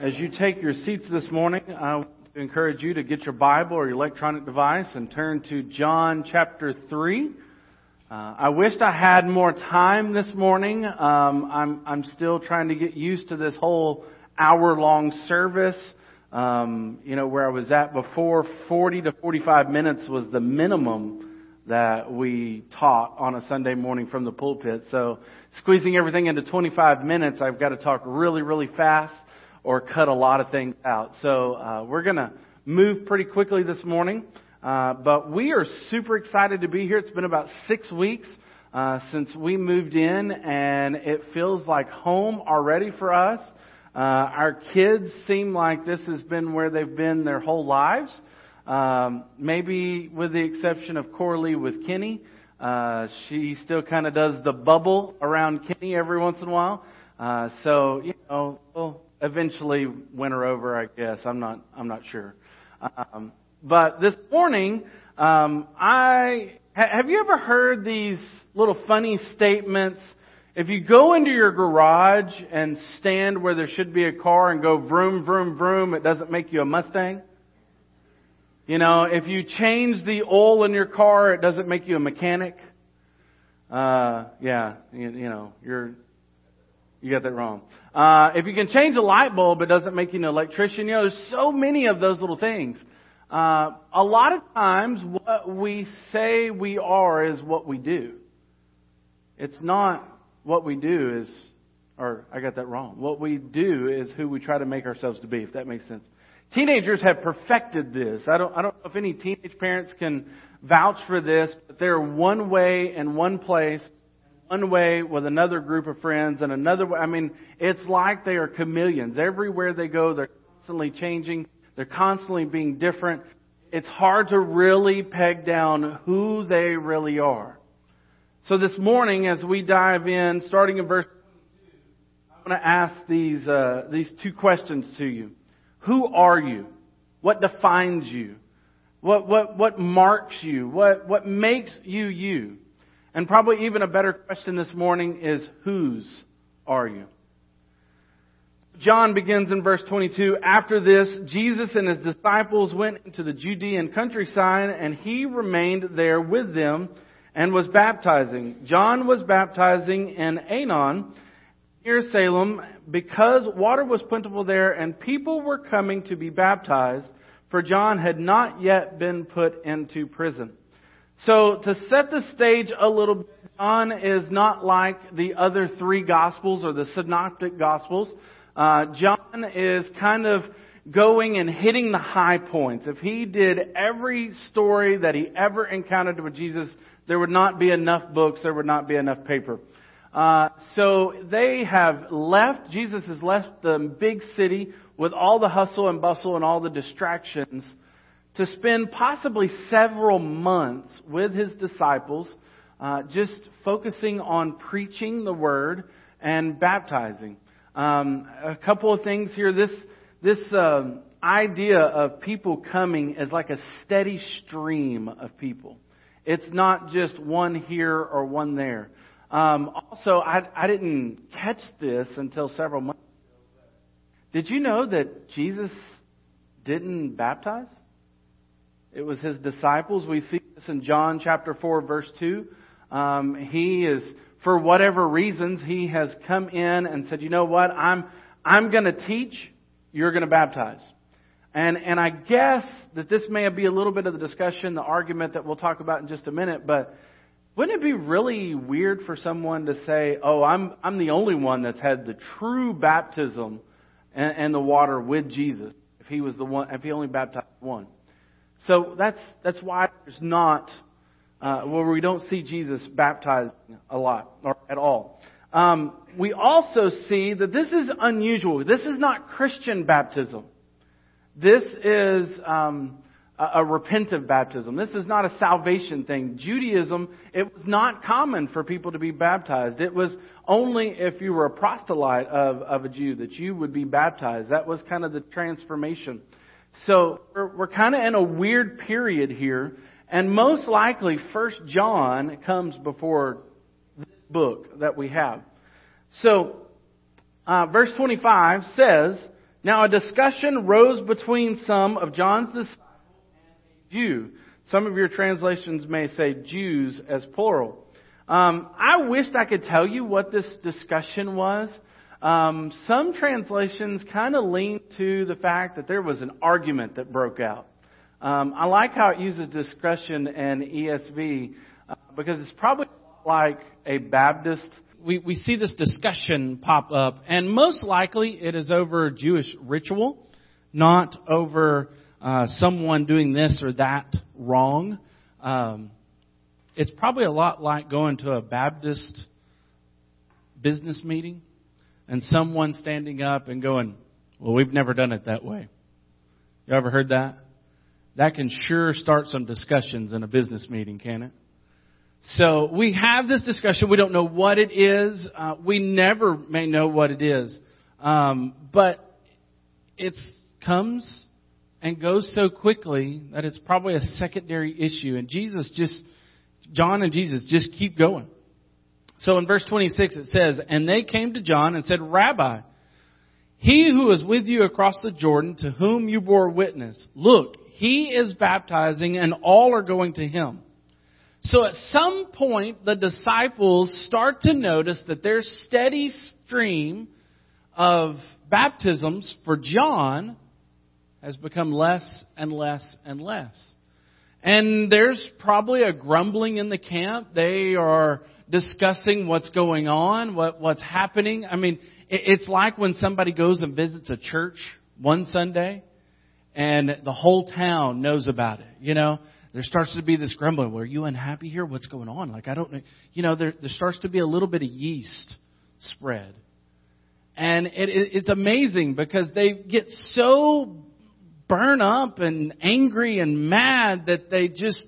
As you take your seats this morning, I want to encourage you to get your Bible or your electronic device and turn to John chapter 3. Uh, I wished I had more time this morning. Um, I'm, I'm still trying to get used to this whole hour long service. Um, you know, where I was at before, 40 to 45 minutes was the minimum that we taught on a Sunday morning from the pulpit. So squeezing everything into 25 minutes, I've got to talk really, really fast or cut a lot of things out. So uh, we're going to move pretty quickly this morning. Uh, but we are super excited to be here. It's been about six weeks uh, since we moved in, and it feels like home already for us. Uh, our kids seem like this has been where they've been their whole lives. Um, maybe with the exception of Coralie with Kenny. Uh, she still kind of does the bubble around Kenny every once in a while. Uh, so, you know, we'll eventually win her over, I guess. I'm not, I'm not sure. Um, but this morning, um, I, have you ever heard these little funny statements? If you go into your garage and stand where there should be a car and go vroom, vroom, vroom, it doesn't make you a Mustang. You know, if you change the oil in your car, it doesn't make you a mechanic. Uh, yeah, you, you know, you're, you got that wrong. Uh, if you can change a light bulb, it doesn't make you an electrician. You know, there's so many of those little things. Uh, a lot of times, what we say we are is what we do. It's not what we do is, or I got that wrong. What we do is who we try to make ourselves to be, if that makes sense. Teenagers have perfected this. I don't, I don't know if any teenage parents can vouch for this, but they're one way in one place, one way with another group of friends, and another way. I mean, it's like they are chameleons. Everywhere they go, they're constantly changing. They're constantly being different. It's hard to really peg down who they really are. So this morning, as we dive in, starting in verse 22, I want to ask these, uh, these two questions to you. Who are you? What defines you? What, what, what marks you? What, what makes you you? And probably even a better question this morning is whose are you? John begins in verse 22. After this, Jesus and his disciples went into the Judean countryside and he remained there with them and was baptizing. John was baptizing in Aenon near Salem because water was plentiful there and people were coming to be baptized for John had not yet been put into prison. So to set the stage a little bit, John is not like the other three gospels or the synoptic gospels. Uh, John is kind of going and hitting the high points. If he did every story that he ever encountered with Jesus, there would not be enough books, there would not be enough paper. Uh, so they have left, Jesus has left the big city with all the hustle and bustle and all the distractions to spend possibly several months with his disciples, uh, just focusing on preaching the word and baptizing. Um, a couple of things here. This this uh, idea of people coming is like a steady stream of people. It's not just one here or one there. Um, also, I, I didn't catch this until several months. Did you know that Jesus didn't baptize? It was his disciples. We see this in John chapter 4, verse 2. Um, he is, for whatever reasons, he has come in and said, you know what, I'm, I'm going to teach, you're going to baptize. And, and I guess that this may be a little bit of the discussion, the argument that we'll talk about in just a minute, but wouldn't it be really weird for someone to say, "Oh, I'm I'm the only one that's had the true baptism and, and the water with Jesus"? If he was the one, if he only baptized one. So that's that's why there's not uh, where we don't see Jesus baptized a lot or at all. Um, we also see that this is unusual. This is not Christian baptism. This is um, a, repentive baptism. This is not a salvation thing. Judaism, it was not common for people to be baptized. It was only if you were a proselyte of, of a Jew that you would be baptized. That was kind of the transformation. So we're, we're kind of in a weird period here, and most likely First John comes before this book that we have. So, uh, verse 25 says, Now a discussion rose between some of John's disciples and a Jew. Some of your translations may say Jews as plural. Um, I wished I could tell you what this discussion was. Um, some translations kind of lean to the fact that there was an argument that broke out. Um, I like how it uses discussion in ESV uh, because it's probably like a Baptist. We, we see this discussion pop up, and most likely it is over Jewish ritual, not over uh, someone doing this or that wrong. Um, it's probably a lot like going to a Baptist business meeting and someone standing up and going, Well, we've never done it that way. You ever heard that? That can sure start some discussions in a business meeting, can it? So we have this discussion. We don't know what it is. Uh, we never may know what it is. Um, but it comes and goes so quickly that it's probably a secondary issue. And Jesus just, John and Jesus just keep going. So in verse 26 it says, And they came to John and said, Rabbi, he who is with you across the Jordan, to whom you bore witness, look, he is baptizing and all are going to him. So at some point, the disciples start to notice that their steady stream of baptisms for John has become less and less and less. And there's probably a grumbling in the camp. They are discussing what's going on, what, what's happening. I mean, it, it's like when somebody goes and visits a church one Sunday and the whole town knows about it, you know? There starts to be this grumbling. Are you unhappy here? What's going on? Like, I don't know. You know, there, there starts to be a little bit of yeast spread. And it, it, it's amazing because they get so burn up and angry and mad that they just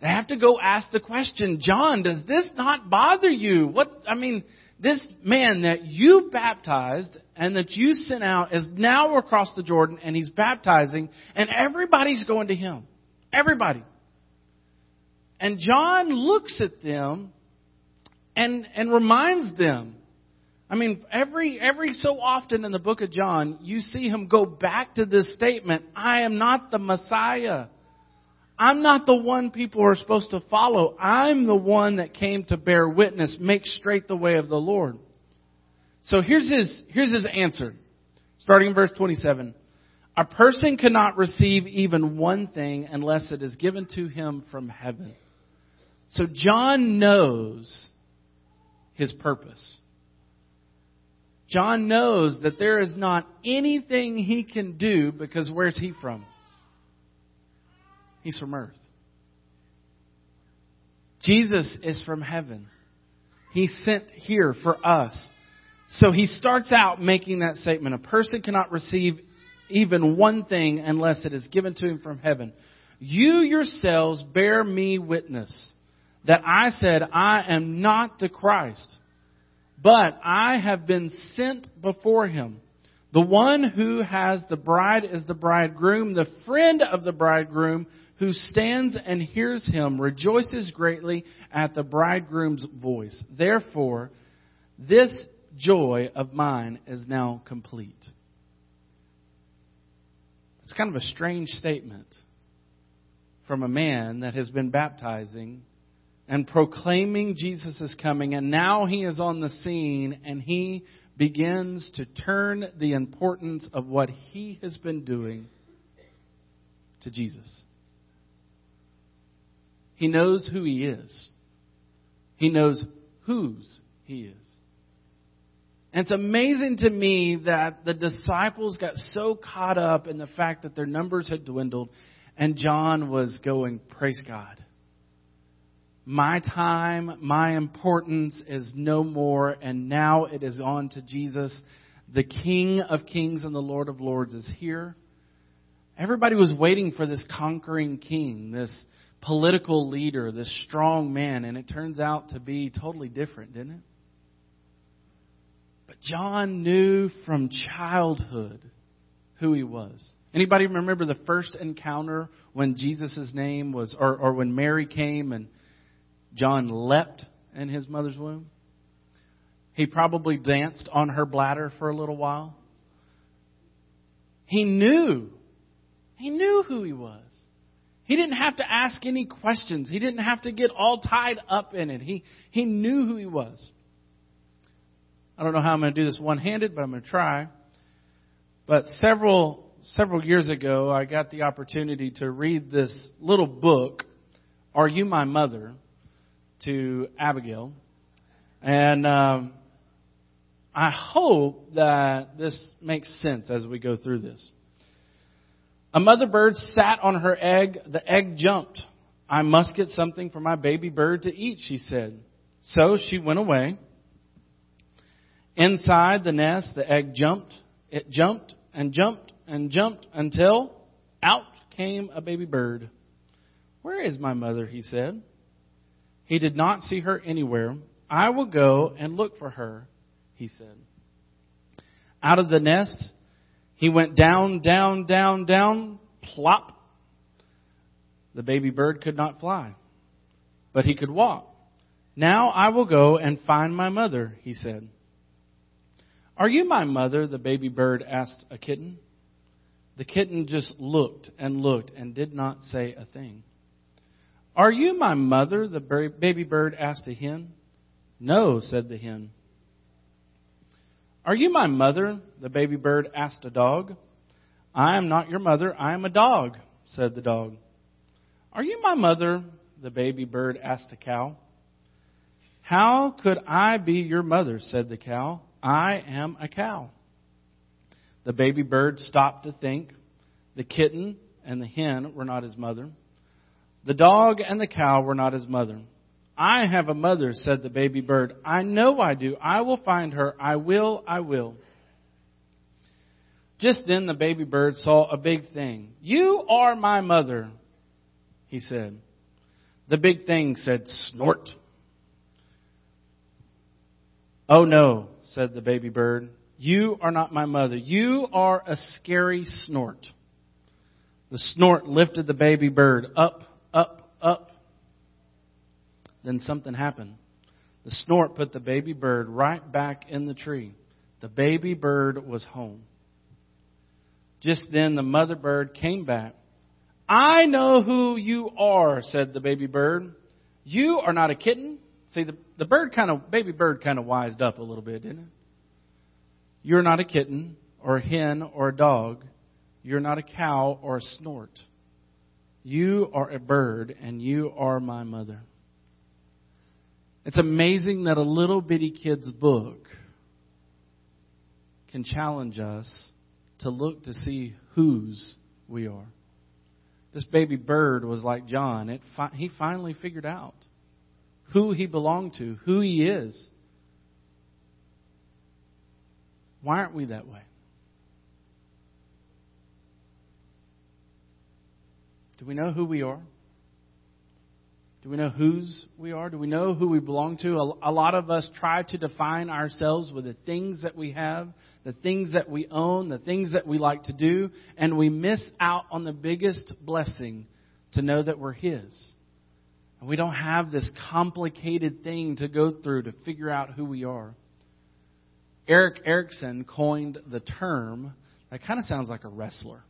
they have to go ask the question, John, does this not bother you? What, I mean, this man that you baptized and that you sent out is now across the Jordan and he's baptizing and everybody's going to him. Everybody. And John looks at them and, and reminds them. I mean, every, every so often in the book of John, you see him go back to this statement, I am not the Messiah. I'm not the one people are supposed to follow. I'm the one that came to bear witness, make straight the way of the Lord. So here's his, here's his answer. Starting in verse 27. A person cannot receive even one thing unless it is given to him from heaven. So John knows his purpose. John knows that there is not anything he can do because where's he from? He's from earth. Jesus is from heaven. He's sent here for us. So he starts out making that statement. A person cannot receive even one thing unless it is given to him from heaven. You yourselves bear me witness that I said, I am not the Christ, but I have been sent before him. The one who has the bride is the bridegroom. The friend of the bridegroom who stands and hears him rejoices greatly at the bridegroom's voice. Therefore, this joy of mine is now complete. It's kind of a strange statement from a man that has been baptizing and proclaiming Jesus is coming, and now he is on the scene and he begins to turn the importance of what he has been doing to Jesus. He knows who he is. He knows whose he is. And it's amazing to me that the disciples got so caught up in the fact that their numbers had dwindled and John was going, Praise God. My time, my importance is no more, and now it is on to Jesus. The King of Kings and the Lord of Lords is here. Everybody was waiting for this conquering king, this political leader, this strong man, and it turns out to be totally different, didn't it? But John knew from childhood who he was. Anybody remember the first encounter when Jesus' name was, or, or when Mary came and John leapt in his mother's womb? He probably danced on her bladder for a little while. He knew. He knew who he was. He didn't have to ask any questions. He didn't have to get all tied up in it. He, he knew who he was. I don't know how I'm going to do this one handed, but I'm going to try. But several, several years ago, I got the opportunity to read this little book, Are You My Mother? To Abigail. And um, I hope that this makes sense as we go through this. A mother bird sat on her egg. The egg jumped. I must get something for my baby bird to eat, she said. So she went away. Inside the nest, the egg jumped. It jumped and jumped and jumped until out came a baby bird. Where is my mother? he said. He did not see her anywhere. I will go and look for her, he said. Out of the nest, he went down, down, down, down, plop. The baby bird could not fly, but he could walk. Now I will go and find my mother, he said. Are you my mother? The baby bird asked a kitten. The kitten just looked and looked and did not say a thing. Are you my mother? The baby bird asked a hen. No, said the hen. Are you my mother? The baby bird asked a dog. I am not your mother. I am a dog, said the dog. Are you my mother? The baby bird asked a cow. How could I be your mother? said the cow. I am a cow. The baby bird stopped to think. The kitten and the hen were not his mother. The dog and the cow were not his mother. I have a mother, said the baby bird. I know I do. I will find her. I will, I will. Just then the baby bird saw a big thing. You are my mother, he said. The big thing said, snort. Oh no, said the baby bird. You are not my mother. You are a scary snort. The snort lifted the baby bird up up, up. Then something happened. The snort put the baby bird right back in the tree. The baby bird was home. Just then the mother bird came back. I know who you are, said the baby bird. You are not a kitten. See, the, the bird kind of, baby bird kind of wised up a little bit, didn't it? You're not a kitten or a hen or a dog. You're not a cow or a snort. You are a bird, and you are my mother. It's amazing that a little bitty kid's book can challenge us to look to see whose we are. This baby bird was like John. It fi- he finally figured out who he belonged to, who he is. Why aren't we that way? Do we know who we are? Do we know whose we are? Do we know who we belong to? A, lot of us try to define ourselves with the things that we have, the things that we own, the things that we like to do, and we miss out on the biggest blessing to know that we're His. And we don't have this complicated thing to go through to figure out who we are. Erik Erikson coined the term, that kind of sounds like a wrestler.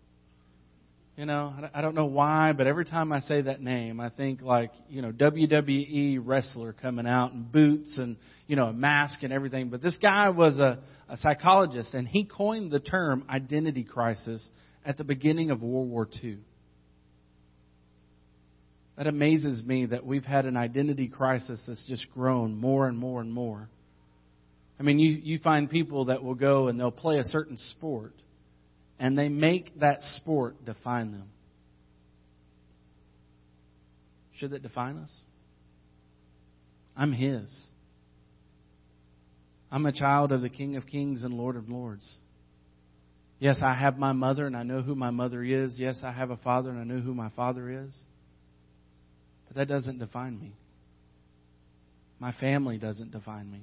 You know, I don't know why, but every time I say that name, I think like, you know, WWE wrestler coming out in boots and, you know, a mask and everything. But this guy was a, a psychologist and he coined the term identity crisis at the beginning of World War II. That amazes me that we've had an identity crisis that's just grown more and more and more. I mean, you, you find people that will go and they'll play a certain sport and they make that sport define them. Should that define us? I'm His. I'm a child of the King of Kings and Lord of Lords. Yes, I have my mother and I know who my mother is. Yes, I have a father and I know who my father is. But that doesn't define me. My family doesn't define me.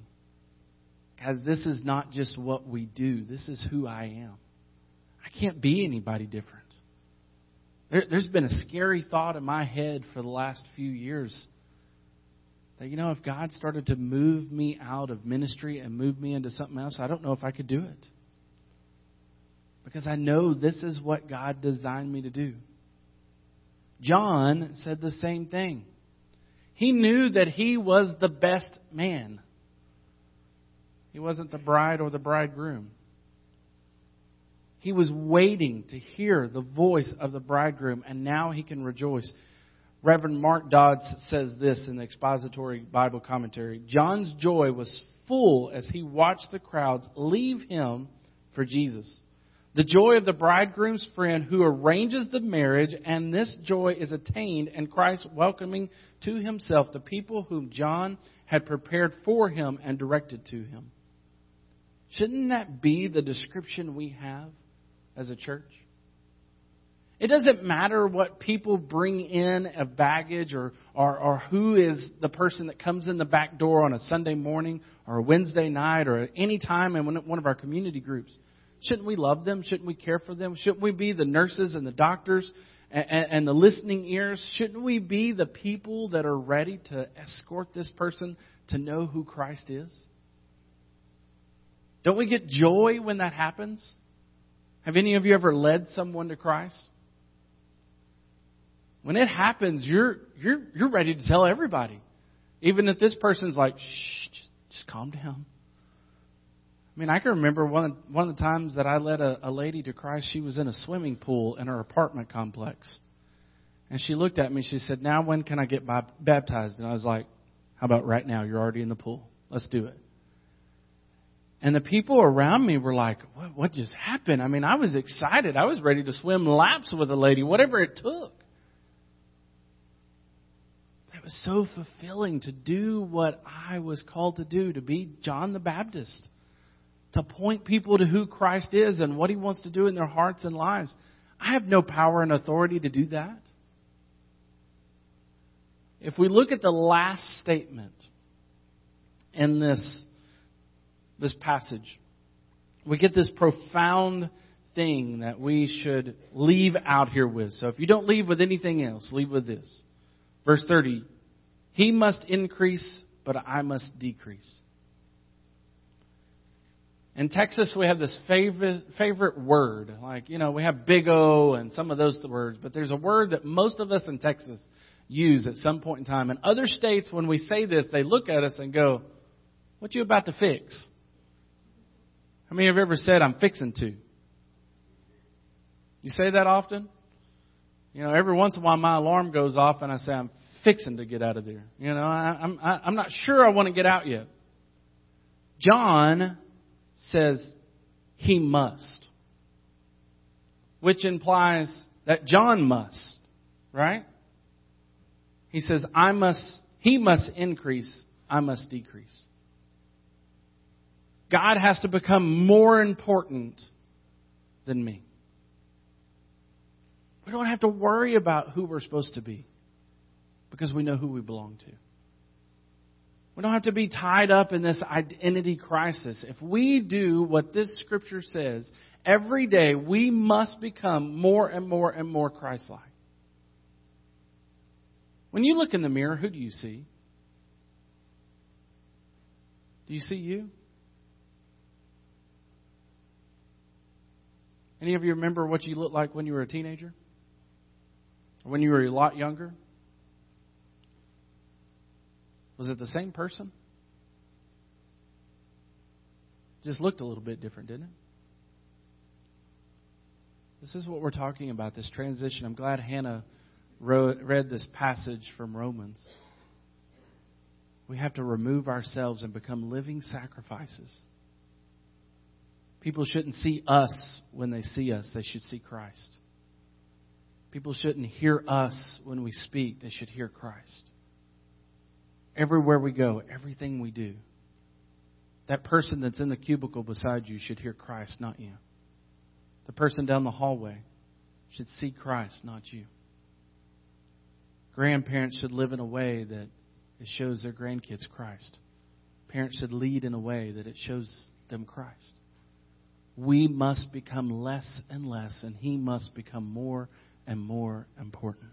Because this is not just what we do, this is who I am. Can't be anybody different. There, there's been a scary thought in my head for the last few years that, you know, if God started to move me out of ministry and move me into something else, I don't know if I could do it. because I know this is what God designed me to do. John said the same thing. He knew that he was the best man. He wasn't the bride or the bridegroom. He was waiting to hear the voice of the bridegroom, and now he can rejoice. Reverend Mark Dods says this in the expository Bible commentary John's joy was full as he watched the crowds leave him for Jesus. The joy of the bridegroom's friend who arranges the marriage, and this joy is attained in Christ welcoming to himself the people whom John had prepared for him and directed to him. Shouldn't that be the description we have as a church? It doesn't matter what people bring in of baggage or, or, or who is the person that comes in the back door on a Sunday morning or a Wednesday night or any time in one of our community groups. Shouldn't we love them? Shouldn't we care for them? Shouldn't we be the nurses and the doctors and, and, and the listening ears? Shouldn't we be the people that are ready to escort this person to know who Christ is? Don't we get joy when that happens? Have any of you ever led someone to Christ? When it happens, you're, you're, you're ready to tell everybody. Even if this person's like, shh, just, just calm down. I mean, I can remember one, one of the times that I led a, a lady to Christ. She was in a swimming pool in her apartment complex. And she looked at me. She said, Now when can I get baptized? And I was like, How about right now? You're already in the pool. Let's do it. And the people around me were like, what, what just happened? I mean, I was excited. I was ready to swim laps with a lady, whatever it took That was so fulfilling to do what I was called to do, to be John the Baptist, to point people to who Christ is and what he wants to do in their hearts and lives. I have no power and authority to do that. If we look at the last statement in this, this passage, we get this profound thing that we should leave out here with. So if you don't leave with anything else, leave with this. Verse 30 he must increase, but I must decrease. In Texas, we have this favorite, favorite word. Like, you know, we have big O and some of those words, but there's a word that most of us in Texas use at some point in time. In other states, when we say this, they look at us and go, What you about to fix? How many have ever said, I'm fixing to? You say that often? You know, every once in a while my alarm goes off and I say, I'm fixing to get out of there. You know, I, I'm, I, I'm not sure I want to get out yet. John says he must, which implies that John must, right? He says, I must, he must increase, I must decrease. God has to become more important than me. We don't have to worry about who we're supposed to be because we know who we belong to. We don't have to be tied up in this identity crisis. If we do what this scripture says, every day we must become more and more and more Christ like. When you look in the mirror, who do you see? Do you see you? Any of you remember what you looked like when you were a teenager? When you were a lot younger? Was it the same person? Just looked a little bit different, didn't it? This is what we're talking about this transition. I'm glad Hannah read this passage from Romans. We have to remove ourselves and become living sacrifices. People shouldn't see us when they see us, they should see Christ. People shouldn't hear us when we speak, they should hear Christ everywhere we go, everything we do. That person that's in the cubicle beside you should hear Christ, not you. The person down the hallway should see Christ, not you. Grandparents should live in a way that it shows their grandkids Christ. Parents should lead in a way that it shows them Christ. We must become less and less, and He must become more and more important.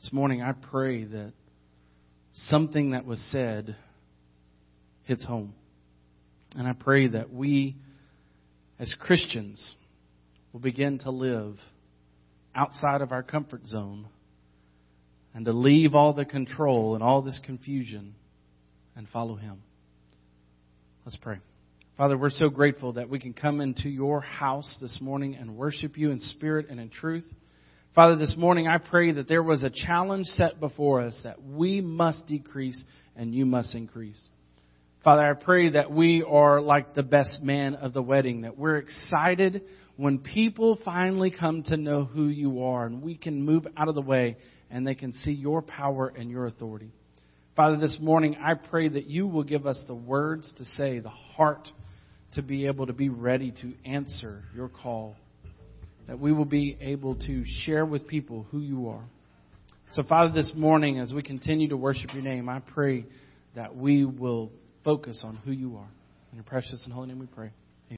This morning, I pray that something that was said hits home. And I pray that we as Christians will begin to live outside of our comfort zone and to leave all the control and all this confusion and follow Him. Let's pray. Father, we're so grateful that we can come into your house this morning and worship you in spirit and in truth. Father, this morning I pray that there was a challenge set before us that we must decrease and you must increase. Father, I pray that we are like the best man of the wedding, that we're excited when people finally come to know who you are and we can move out of the way and they can see your power and your authority. Father, this morning I pray that you will give us the words to say, the heart to be able to be ready to answer your call. That we will be able to share with people who you are. So, Father, this morning, as we continue to worship your name, I pray that we will focus on who you are. In your precious and holy name we pray.